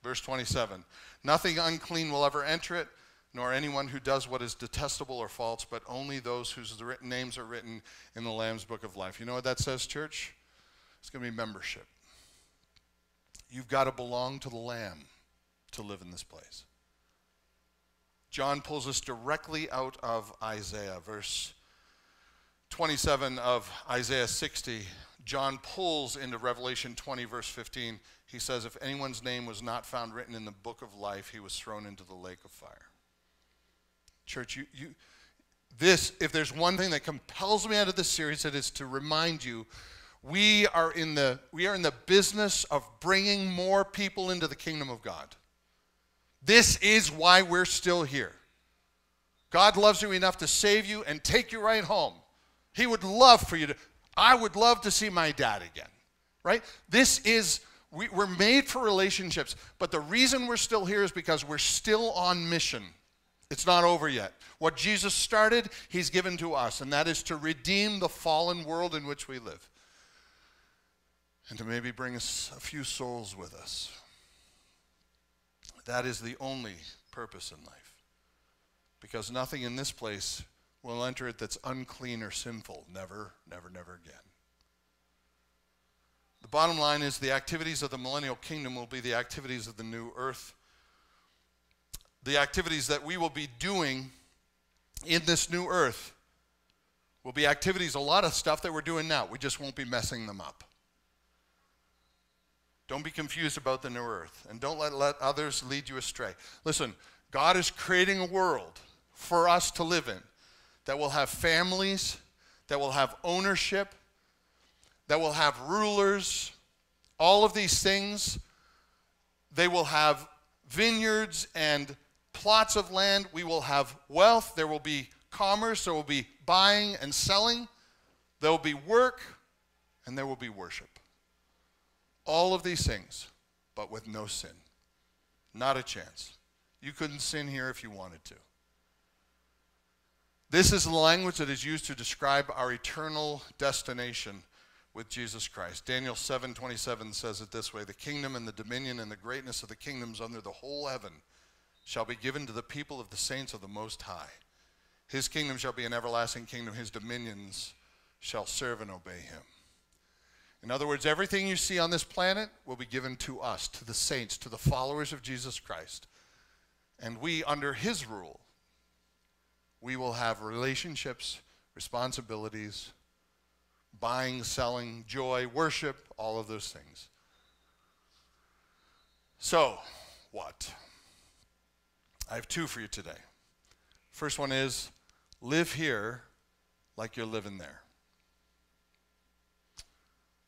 Verse 27 Nothing unclean will ever enter it, nor anyone who does what is detestable or false, but only those whose written names are written in the Lamb's book of life. You know what that says, church? It's going to be membership. You've got to belong to the Lamb to live in this place. John pulls us directly out of Isaiah, verse 27 of Isaiah 60. John pulls into Revelation 20, verse 15. He says, If anyone's name was not found written in the book of life, he was thrown into the lake of fire. Church, you, you, this, if there's one thing that compels me out of this series, it is to remind you we are in the, we are in the business of bringing more people into the kingdom of God. This is why we're still here. God loves you enough to save you and take you right home. He would love for you to, I would love to see my dad again, right? This is, we, we're made for relationships, but the reason we're still here is because we're still on mission. It's not over yet. What Jesus started, He's given to us, and that is to redeem the fallen world in which we live and to maybe bring us a few souls with us. That is the only purpose in life. Because nothing in this place will enter it that's unclean or sinful. Never, never, never again. The bottom line is the activities of the millennial kingdom will be the activities of the new earth. The activities that we will be doing in this new earth will be activities, a lot of stuff that we're doing now. We just won't be messing them up. Don't be confused about the new earth, and don't let, let others lead you astray. Listen, God is creating a world for us to live in that will have families, that will have ownership, that will have rulers, all of these things. They will have vineyards and plots of land. We will have wealth. There will be commerce. There will be buying and selling. There will be work, and there will be worship. All of these things, but with no sin. Not a chance. You couldn't sin here if you wanted to. This is the language that is used to describe our eternal destination with Jesus Christ. Daniel 7:27 says it this way, "The kingdom and the dominion and the greatness of the kingdoms under the whole heaven shall be given to the people of the saints of the most high. His kingdom shall be an everlasting kingdom, his dominions shall serve and obey him." In other words, everything you see on this planet will be given to us, to the saints, to the followers of Jesus Christ. And we, under his rule, we will have relationships, responsibilities, buying, selling, joy, worship, all of those things. So, what? I have two for you today. First one is live here like you're living there.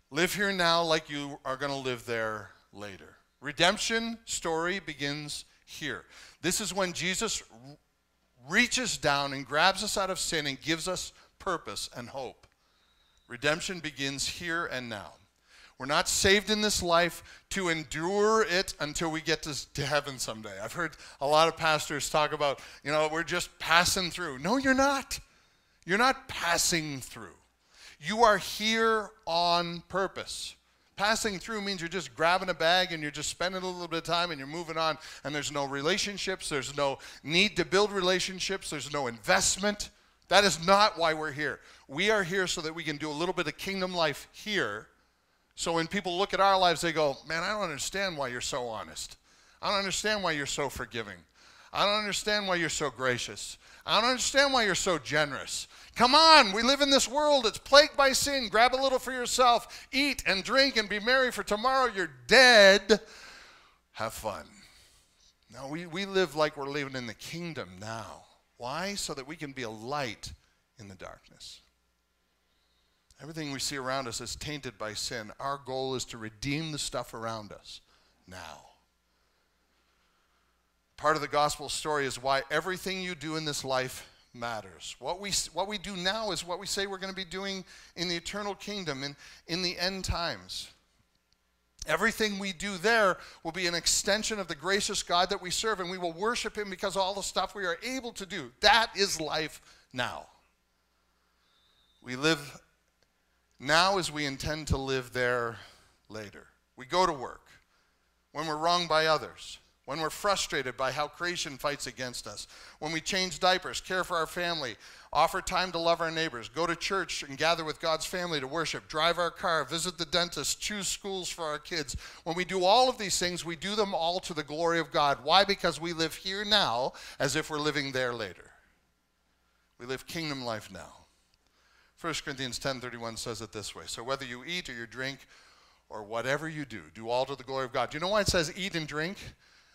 Live here now like you are going to live there later. Redemption story begins here. This is when Jesus reaches down and grabs us out of sin and gives us purpose and hope. Redemption begins here and now. We're not saved in this life to endure it until we get to, to heaven someday. I've heard a lot of pastors talk about, you know, we're just passing through. No, you're not. You're not passing through. You are here on purpose. Passing through means you're just grabbing a bag and you're just spending a little bit of time and you're moving on, and there's no relationships, there's no need to build relationships, there's no investment. That is not why we're here. We are here so that we can do a little bit of kingdom life here. So when people look at our lives, they go, Man, I don't understand why you're so honest. I don't understand why you're so forgiving. I don't understand why you're so gracious. I don't understand why you're so generous. Come on, we live in this world. It's plagued by sin. Grab a little for yourself, eat and drink and be merry, for tomorrow you're dead. Have fun. No, we, we live like we're living in the kingdom now. Why? So that we can be a light in the darkness. Everything we see around us is tainted by sin. Our goal is to redeem the stuff around us now. Part of the gospel story is why everything you do in this life matters. What we, what we do now is what we say we're going to be doing in the eternal kingdom and in the end times. Everything we do there will be an extension of the gracious God that we serve, and we will worship Him because all the stuff we are able to do. That is life now. We live now as we intend to live there later. We go to work when we're wronged by others when we're frustrated by how creation fights against us, when we change diapers, care for our family, offer time to love our neighbors, go to church and gather with God's family to worship, drive our car, visit the dentist, choose schools for our kids. When we do all of these things, we do them all to the glory of God. Why? Because we live here now as if we're living there later. We live kingdom life now. 1 Corinthians 10:31 says it this way. So whether you eat or you drink or whatever you do, do all to the glory of God. Do you know why it says eat and drink?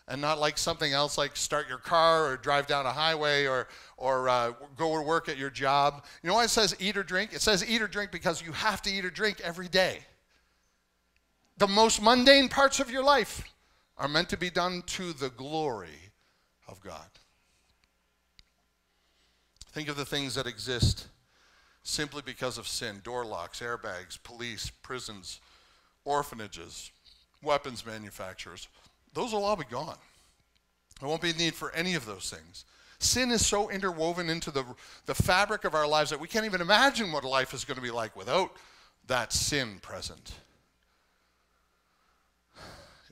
And not like something else like start your car or drive down a highway or, or uh, go to work at your job. You know why it says eat or drink? It says eat or drink because you have to eat or drink every day. The most mundane parts of your life are meant to be done to the glory of God. Think of the things that exist simply because of sin door locks, airbags, police, prisons, orphanages, weapons manufacturers those will all be gone. There won't be a need for any of those things. Sin is so interwoven into the, the fabric of our lives that we can't even imagine what life is going to be like without that sin present.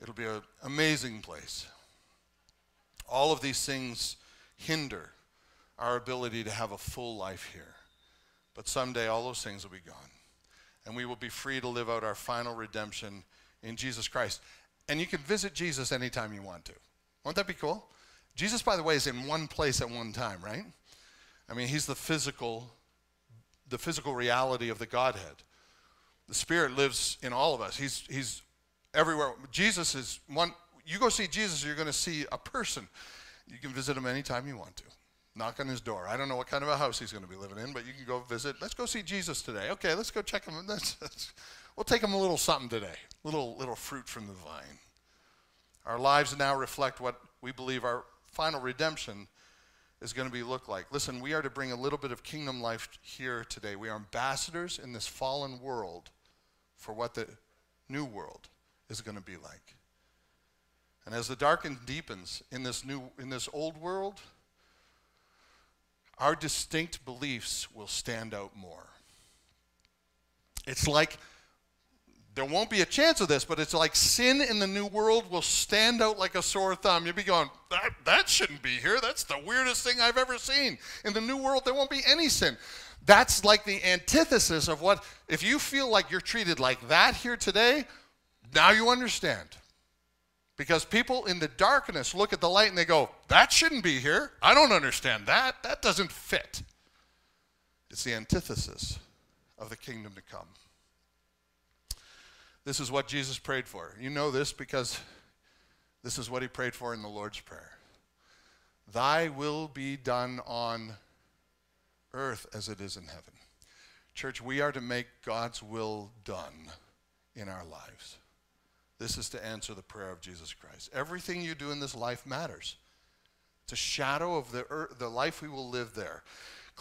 It'll be an amazing place. All of these things hinder our ability to have a full life here. But someday all those things will be gone. And we will be free to live out our final redemption in Jesus Christ. And you can visit Jesus anytime you want to. Won't that be cool? Jesus, by the way, is in one place at one time, right? I mean, he's the physical, the physical reality of the Godhead. The Spirit lives in all of us. He's, he's everywhere. Jesus is one. You go see Jesus, you're going to see a person. You can visit him anytime you want to. Knock on his door. I don't know what kind of a house he's going to be living in, but you can go visit. Let's go see Jesus today. Okay, let's go check him. Let's, let's, we'll take them a little something today little, little fruit from the vine. Our lives now reflect what we believe our final redemption is going to be look like. Listen, we are to bring a little bit of kingdom life here today. We are ambassadors in this fallen world for what the new world is going to be like. And as the darkness deepens in this new in this old world, our distinct beliefs will stand out more. It's like there won't be a chance of this, but it's like sin in the new world will stand out like a sore thumb. You'll be going, that, that shouldn't be here. That's the weirdest thing I've ever seen. In the new world, there won't be any sin. That's like the antithesis of what, if you feel like you're treated like that here today, now you understand. Because people in the darkness look at the light and they go, that shouldn't be here. I don't understand that. That doesn't fit. It's the antithesis of the kingdom to come. This is what Jesus prayed for. You know this because this is what he prayed for in the Lord's Prayer. Thy will be done on earth as it is in heaven. Church, we are to make God's will done in our lives. This is to answer the prayer of Jesus Christ. Everything you do in this life matters. It's a shadow of the, earth, the life we will live there.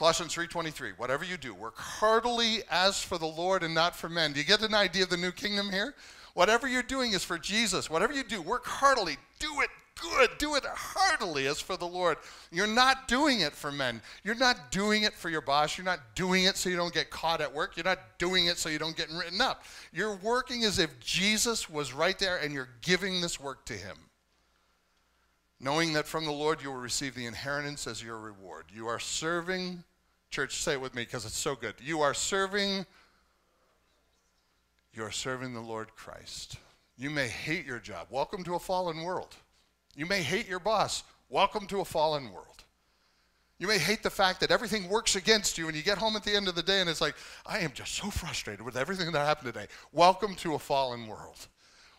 Colossians 3:23, whatever you do, work heartily as for the Lord and not for men. Do you get an idea of the new kingdom here? Whatever you're doing is for Jesus. Whatever you do, work heartily. Do it good. Do it heartily as for the Lord. You're not doing it for men. You're not doing it for your boss. You're not doing it so you don't get caught at work. You're not doing it so you don't get written up. You're working as if Jesus was right there and you're giving this work to him. Knowing that from the Lord you will receive the inheritance as your reward. You are serving, church, say it with me because it's so good. You are serving, you are serving the Lord Christ. You may hate your job. Welcome to a fallen world. You may hate your boss. Welcome to a fallen world. You may hate the fact that everything works against you and you get home at the end of the day and it's like, I am just so frustrated with everything that happened today. Welcome to a fallen world.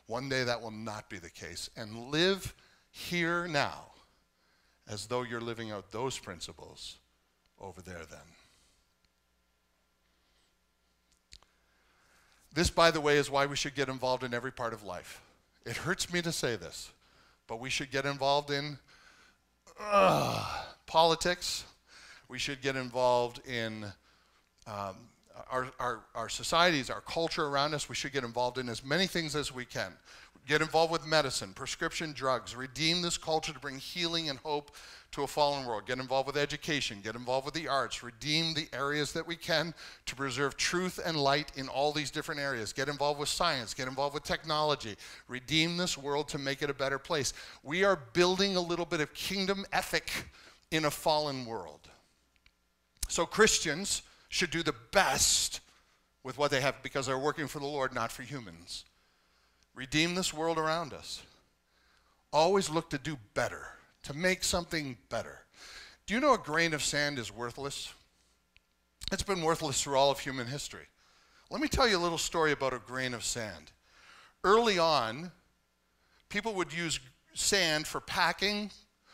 One day that will not be the case. And live here now as though you're living out those principles over there then. This, by the way, is why we should get involved in every part of life. It hurts me to say this but we should get involved in uh, politics. We should get involved in um, our, our, our societies, our culture around us. We should get involved in as many things as we can. Get involved with medicine, prescription drugs, redeem this culture to bring healing and hope to a fallen world. Get involved with education, get involved with the arts, redeem the areas that we can to preserve truth and light in all these different areas. Get involved with science, get involved with technology, redeem this world to make it a better place. We are building a little bit of kingdom ethic in a fallen world. So Christians should do the best with what they have because they're working for the Lord, not for humans. Redeem this world around us. Always look to do better to make something better. Do you know a grain of sand is worthless? It's been worthless through all of human history. Let me tell you a little story about a grain of sand. Early on, people would use sand for packing,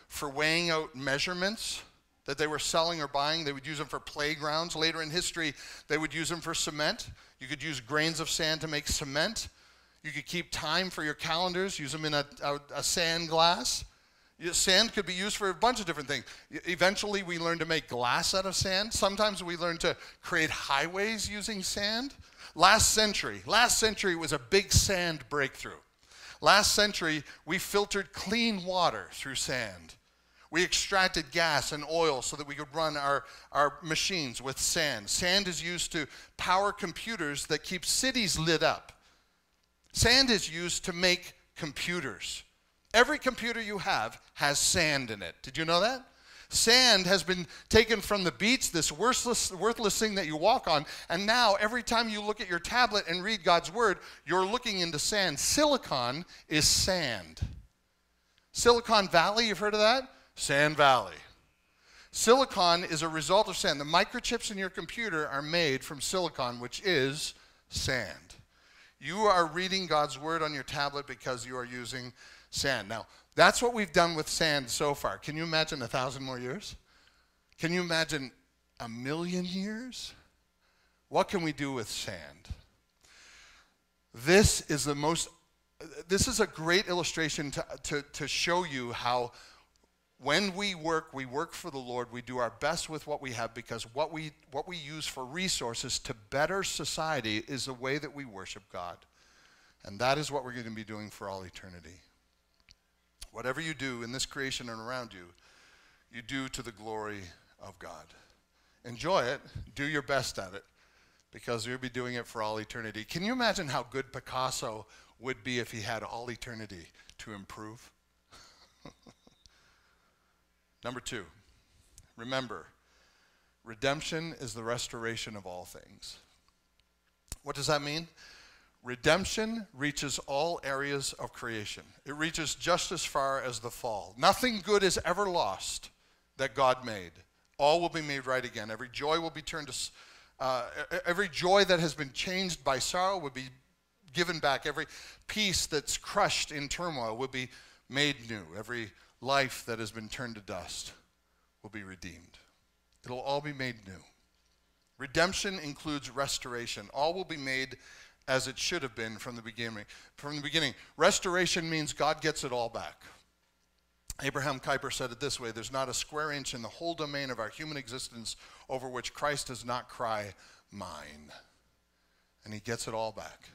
for weighing out measurements that they were selling or buying. They would use them for playgrounds. Later in history, they would use them for cement. You could use grains of sand to make cement. You could keep time for your calendars, use them in a, a, a sand glass. Sand could be used for a bunch of different things. Eventually, we learned to make glass out of sand. Sometimes we learned to create highways using sand. Last century, last century was a big sand breakthrough. Last century, we filtered clean water through sand. We extracted gas and oil so that we could run our, our machines with sand. Sand is used to power computers that keep cities lit up. Sand is used to make computers. Every computer you have has sand in it. Did you know that? Sand has been taken from the beach, this worthless, worthless thing that you walk on, and now every time you look at your tablet and read God's word, you're looking into sand. Silicon is sand. Silicon Valley, you've heard of that? Sand Valley. Silicon is a result of sand. The microchips in your computer are made from silicon, which is sand. You are reading God's word on your tablet because you are using sand. Now, that's what we've done with sand so far. Can you imagine a thousand more years? Can you imagine a million years? What can we do with sand? This is the most, this is a great illustration to, to, to show you how when we work, we work for the Lord. We do our best with what we have because what we, what we use for resources to better society is the way that we worship God. And that is what we're going to be doing for all eternity. Whatever you do in this creation and around you, you do to the glory of God. Enjoy it, do your best at it, because you'll be doing it for all eternity. Can you imagine how good Picasso would be if he had all eternity to improve? Number two, remember, redemption is the restoration of all things. What does that mean? Redemption reaches all areas of creation. It reaches just as far as the fall. Nothing good is ever lost that God made. All will be made right again. Every joy will be turned to, uh, every joy that has been changed by sorrow will be given back. Every peace that's crushed in turmoil will be made new. Every life that has been turned to dust will be redeemed. It'll all be made new. Redemption includes restoration. All will be made as it should have been from the beginning. From the beginning, restoration means God gets it all back. Abraham Kuyper said it this way There's not a square inch in the whole domain of our human existence over which Christ does not cry, Mine. And he gets it all back.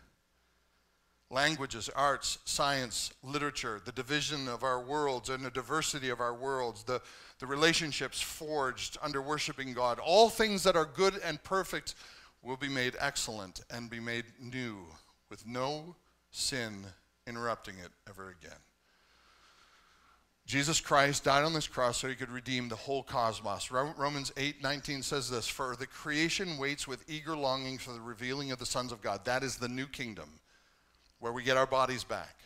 Languages, arts, science, literature, the division of our worlds and the diversity of our worlds, the, the relationships forged under worshiping God, all things that are good and perfect will be made excellent and be made new with no sin interrupting it ever again. Jesus Christ died on this cross so he could redeem the whole cosmos. Romans 8:19 says this, "For the creation waits with eager longing for the revealing of the sons of God." That is the new kingdom where we get our bodies back.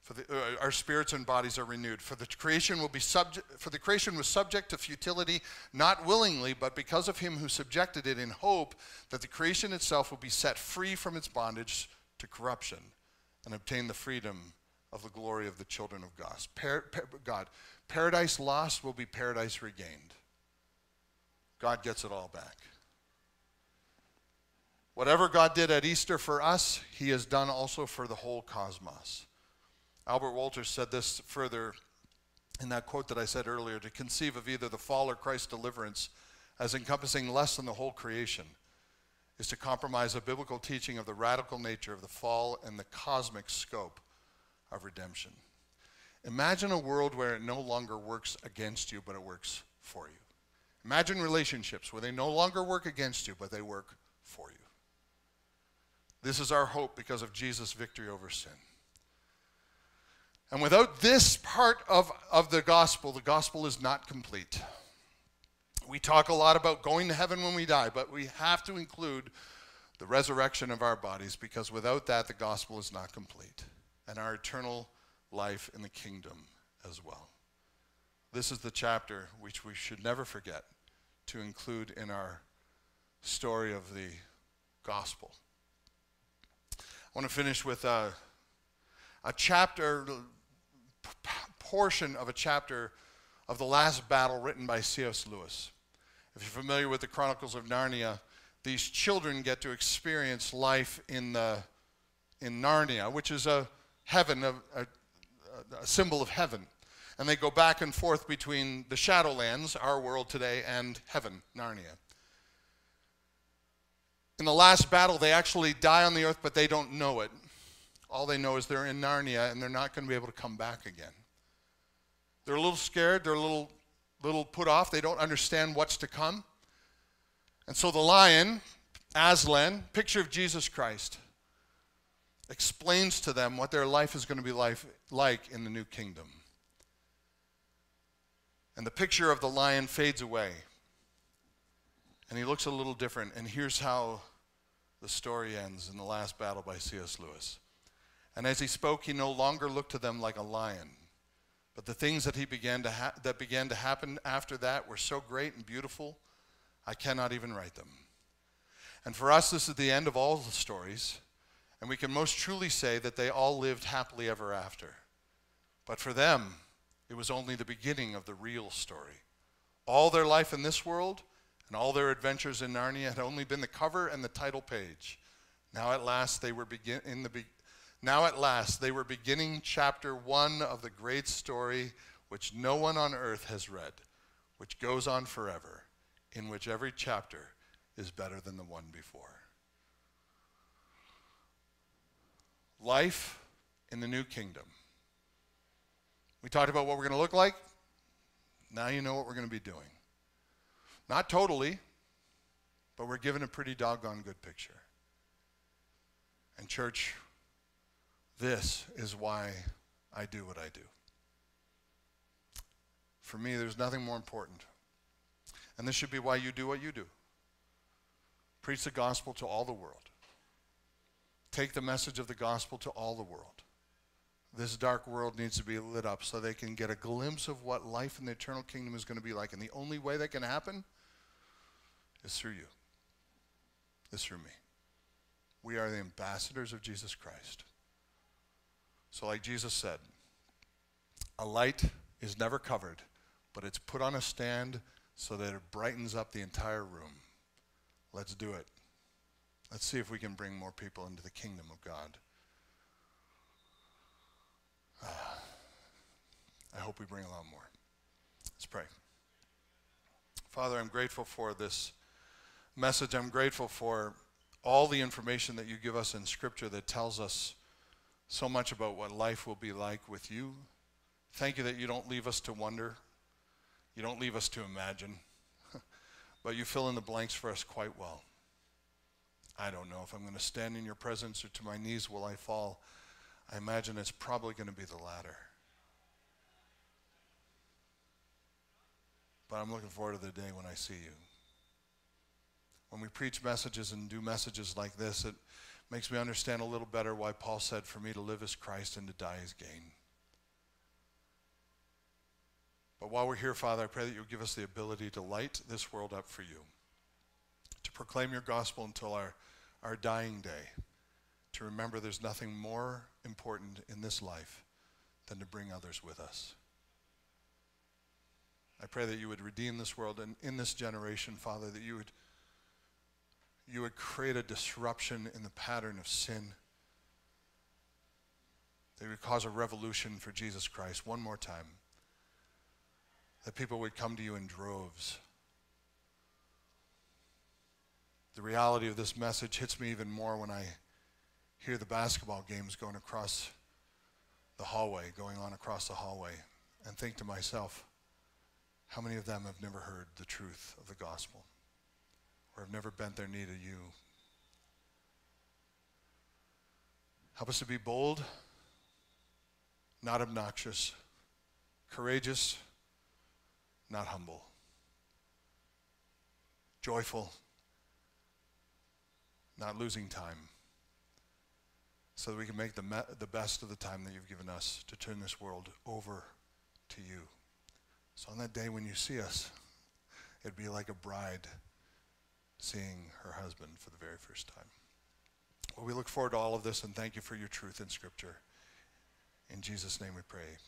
For the, uh, our spirits and bodies are renewed. For the creation will be subject for the creation was subject to futility not willingly, but because of him who subjected it in hope that the creation itself will be set free from its bondage to corruption and obtain the freedom of the glory of the children of God. Par- par- God. Paradise lost will be paradise regained. God gets it all back. Whatever God did at Easter for us, he has done also for the whole cosmos. Albert Wolters said this further in that quote that I said earlier to conceive of either the fall or Christ's deliverance as encompassing less than the whole creation is to compromise a biblical teaching of the radical nature of the fall and the cosmic scope of redemption. Imagine a world where it no longer works against you, but it works for you. Imagine relationships where they no longer work against you, but they work for you. This is our hope because of Jesus' victory over sin. And without this part of, of the gospel, the gospel is not complete. We talk a lot about going to heaven when we die, but we have to include the resurrection of our bodies because without that, the gospel is not complete and our eternal life in the kingdom as well. This is the chapter which we should never forget to include in our story of the gospel. I want to finish with a, a chapter, portion of a chapter of the last battle written by C.S. Lewis. If you're familiar with the Chronicles of Narnia, these children get to experience life in, the, in Narnia, which is a heaven, a, a, a symbol of heaven. And they go back and forth between the Shadowlands, our world today, and heaven, Narnia. In the last battle, they actually die on the earth, but they don't know it. All they know is they're in Narnia and they're not going to be able to come back again. They're a little scared, they're a little, little put off, they don't understand what's to come. And so the lion, Aslan, picture of Jesus Christ, explains to them what their life is going to be life, like in the new kingdom. And the picture of the lion fades away. And he looks a little different. And here's how the story ends in the last battle by C.S. Lewis. And as he spoke, he no longer looked to them like a lion. But the things that, he began to ha- that began to happen after that were so great and beautiful, I cannot even write them. And for us, this is the end of all the stories. And we can most truly say that they all lived happily ever after. But for them, it was only the beginning of the real story. All their life in this world and all their adventures in Narnia had only been the cover and the title page. Now at last they were begin in the be- now at last they were beginning chapter 1 of the great story which no one on earth has read, which goes on forever, in which every chapter is better than the one before. life in the new kingdom. We talked about what we're going to look like. Now you know what we're going to be doing. Not totally, but we're given a pretty doggone good picture. And, church, this is why I do what I do. For me, there's nothing more important. And this should be why you do what you do preach the gospel to all the world take the message of the gospel to all the world. This dark world needs to be lit up so they can get a glimpse of what life in the eternal kingdom is going to be like. And the only way that can happen is through you, is through me. We are the ambassadors of Jesus Christ. So, like Jesus said, a light is never covered, but it's put on a stand so that it brightens up the entire room. Let's do it. Let's see if we can bring more people into the kingdom of God. Ah, I hope we bring a lot more. Let's pray. Father, I'm grateful for this message. I'm grateful for all the information that you give us in Scripture that tells us so much about what life will be like with you. Thank you that you don't leave us to wonder, you don't leave us to imagine, but you fill in the blanks for us quite well. I don't know if I'm going to stand in your presence or to my knees will I fall. I imagine it's probably going to be the latter. But I'm looking forward to the day when I see you. When we preach messages and do messages like this, it makes me understand a little better why Paul said, For me to live is Christ and to die is gain. But while we're here, Father, I pray that you'll give us the ability to light this world up for you, to proclaim your gospel until our, our dying day, to remember there's nothing more important in this life than to bring others with us. I pray that you would redeem this world and in this generation, Father, that you would you would create a disruption in the pattern of sin. That would cause a revolution for Jesus Christ one more time. That people would come to you in droves. The reality of this message hits me even more when I hear the basketball games going across the hallway, going on across the hallway, and think to myself, how many of them have never heard the truth of the gospel or have never bent their knee to you? Help us to be bold, not obnoxious, courageous, not humble, joyful, not losing time, so that we can make the, me- the best of the time that you've given us to turn this world over to you. So on that day when you see us, it'd be like a bride seeing her husband for the very first time. Well, we look forward to all of this and thank you for your truth in Scripture. In Jesus' name we pray.